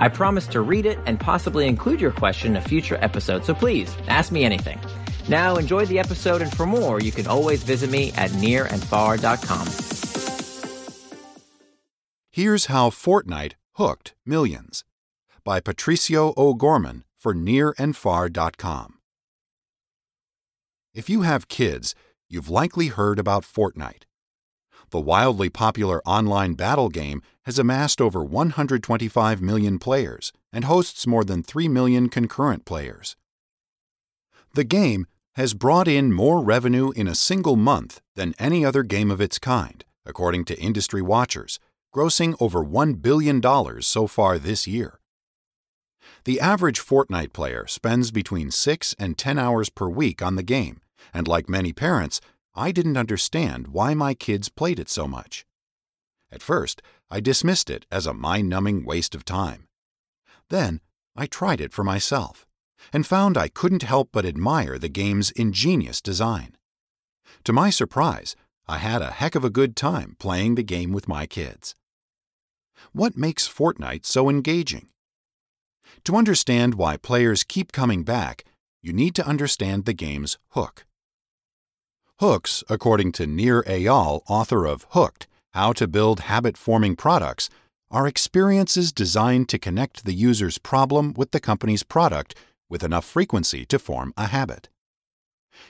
I promise to read it and possibly include your question in a future episode, so please ask me anything. Now, enjoy the episode, and for more, you can always visit me at nirandfar.com. Here's how Fortnite hooked millions by Patricio O'Gorman for nirandfar.com. If you have kids, you've likely heard about Fortnite. The wildly popular online battle game has amassed over 125 million players and hosts more than 3 million concurrent players. The game has brought in more revenue in a single month than any other game of its kind, according to industry watchers, grossing over $1 billion so far this year. The average Fortnite player spends between 6 and 10 hours per week on the game, and like many parents, I didn't understand why my kids played it so much. At first, I dismissed it as a mind numbing waste of time. Then, I tried it for myself and found I couldn't help but admire the game's ingenious design. To my surprise, I had a heck of a good time playing the game with my kids. What makes Fortnite so engaging? To understand why players keep coming back, you need to understand the game's hook. Hooks, according to Nir Eyal, author of Hooked How to Build Habit Forming Products, are experiences designed to connect the user's problem with the company's product with enough frequency to form a habit.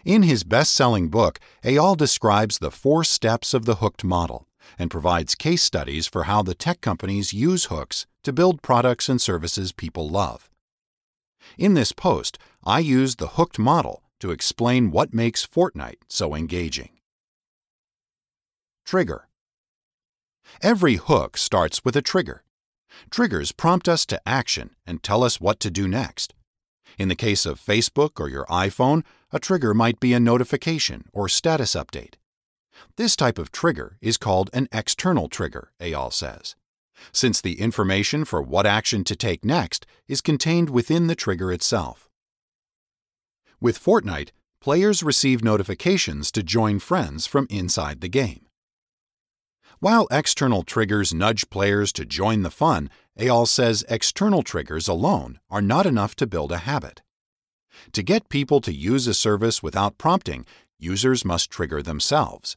In his best selling book, Eyal describes the four steps of the hooked model and provides case studies for how the tech companies use hooks to build products and services people love. In this post, I use the hooked model to explain what makes Fortnite so engaging. Trigger Every hook starts with a trigger. Triggers prompt us to action and tell us what to do next. In the case of Facebook or your iPhone, a trigger might be a notification or status update. This type of trigger is called an external trigger, Eyal says, since the information for what action to take next is contained within the trigger itself. With Fortnite, players receive notifications to join friends from inside the game. While external triggers nudge players to join the fun, Eyal says external triggers alone are not enough to build a habit. To get people to use a service without prompting, users must trigger themselves.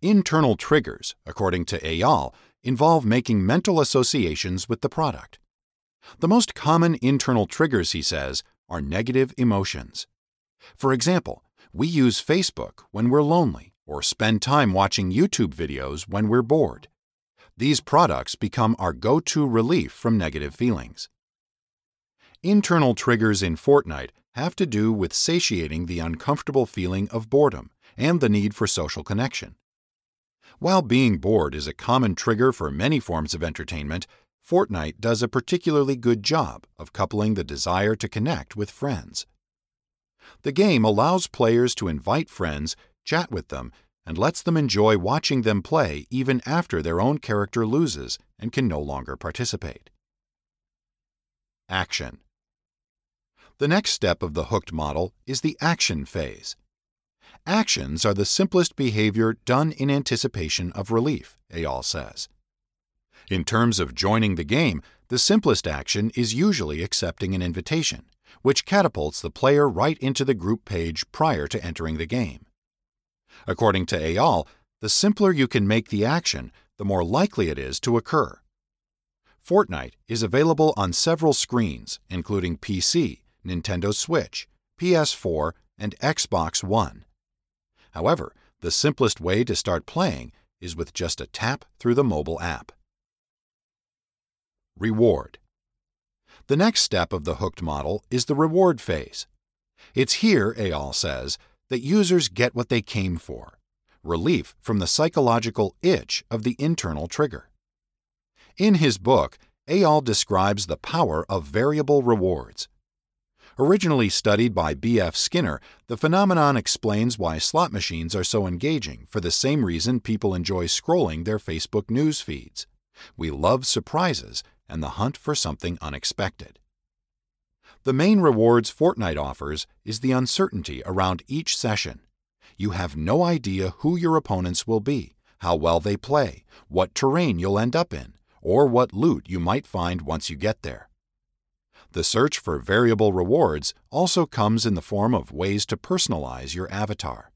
Internal triggers, according to Eyal, involve making mental associations with the product. The most common internal triggers, he says, are negative emotions. For example, we use Facebook when we're lonely or spend time watching YouTube videos when we're bored. These products become our go to relief from negative feelings. Internal triggers in Fortnite have to do with satiating the uncomfortable feeling of boredom and the need for social connection. While being bored is a common trigger for many forms of entertainment, Fortnite does a particularly good job of coupling the desire to connect with friends. The game allows players to invite friends, chat with them, and lets them enjoy watching them play even after their own character loses and can no longer participate. Action The next step of the hooked model is the action phase. Actions are the simplest behavior done in anticipation of relief, Eyal says. In terms of joining the game, the simplest action is usually accepting an invitation, which catapults the player right into the group page prior to entering the game. According to Eyal, the simpler you can make the action, the more likely it is to occur. Fortnite is available on several screens, including PC, Nintendo Switch, PS4, and Xbox One. However, the simplest way to start playing is with just a tap through the mobile app. Reward The next step of the hooked model is the reward phase. It's here, Eyal says, that users get what they came for relief from the psychological itch of the internal trigger. In his book, Eyal describes the power of variable rewards. Originally studied by B.F. Skinner, the phenomenon explains why slot machines are so engaging for the same reason people enjoy scrolling their Facebook news feeds. We love surprises and the hunt for something unexpected. The main rewards Fortnite offers is the uncertainty around each session. You have no idea who your opponents will be, how well they play, what terrain you'll end up in, or what loot you might find once you get there. The search for variable rewards also comes in the form of ways to personalize your avatar.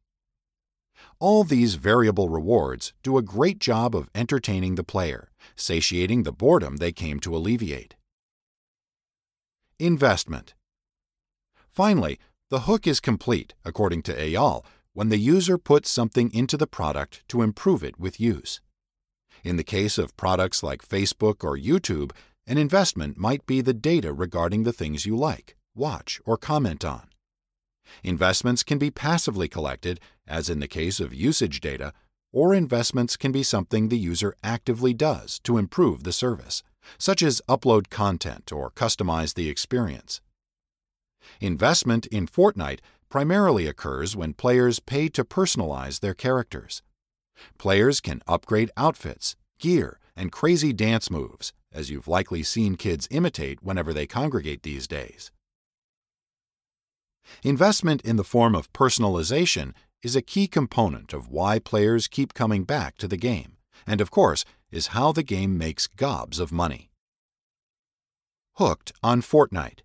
All these variable rewards do a great job of entertaining the player, satiating the boredom they came to alleviate. Investment Finally, the hook is complete, according to Eyal, when the user puts something into the product to improve it with use. In the case of products like Facebook or YouTube, an investment might be the data regarding the things you like, watch, or comment on. Investments can be passively collected, as in the case of usage data, or investments can be something the user actively does to improve the service, such as upload content or customize the experience. Investment in Fortnite primarily occurs when players pay to personalize their characters. Players can upgrade outfits, gear, and crazy dance moves, as you've likely seen kids imitate whenever they congregate these days. Investment in the form of personalization is a key component of why players keep coming back to the game, and of course, is how the game makes gobs of money. Hooked on Fortnite.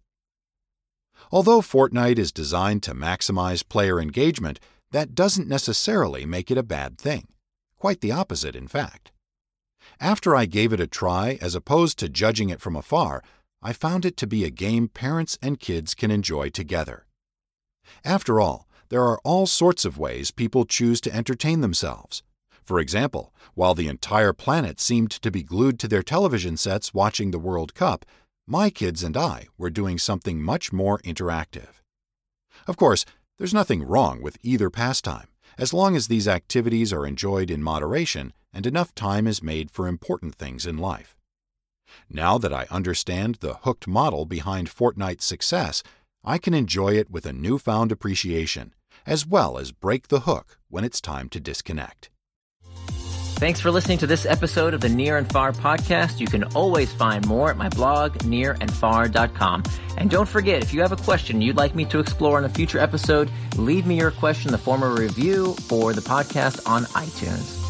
Although Fortnite is designed to maximize player engagement, that doesn't necessarily make it a bad thing. Quite the opposite, in fact. After I gave it a try, as opposed to judging it from afar, I found it to be a game parents and kids can enjoy together. After all, there are all sorts of ways people choose to entertain themselves. For example, while the entire planet seemed to be glued to their television sets watching the World Cup, my kids and I were doing something much more interactive. Of course, there's nothing wrong with either pastime, as long as these activities are enjoyed in moderation and enough time is made for important things in life. Now that I understand the hooked model behind Fortnite's success, I can enjoy it with a newfound appreciation, as well as break the hook when it's time to disconnect. Thanks for listening to this episode of the Nir and Far podcast. You can always find more at my blog, nirandfar.com. And don't forget, if you have a question you'd like me to explore in a future episode, leave me your question in the form of a review for the podcast on iTunes.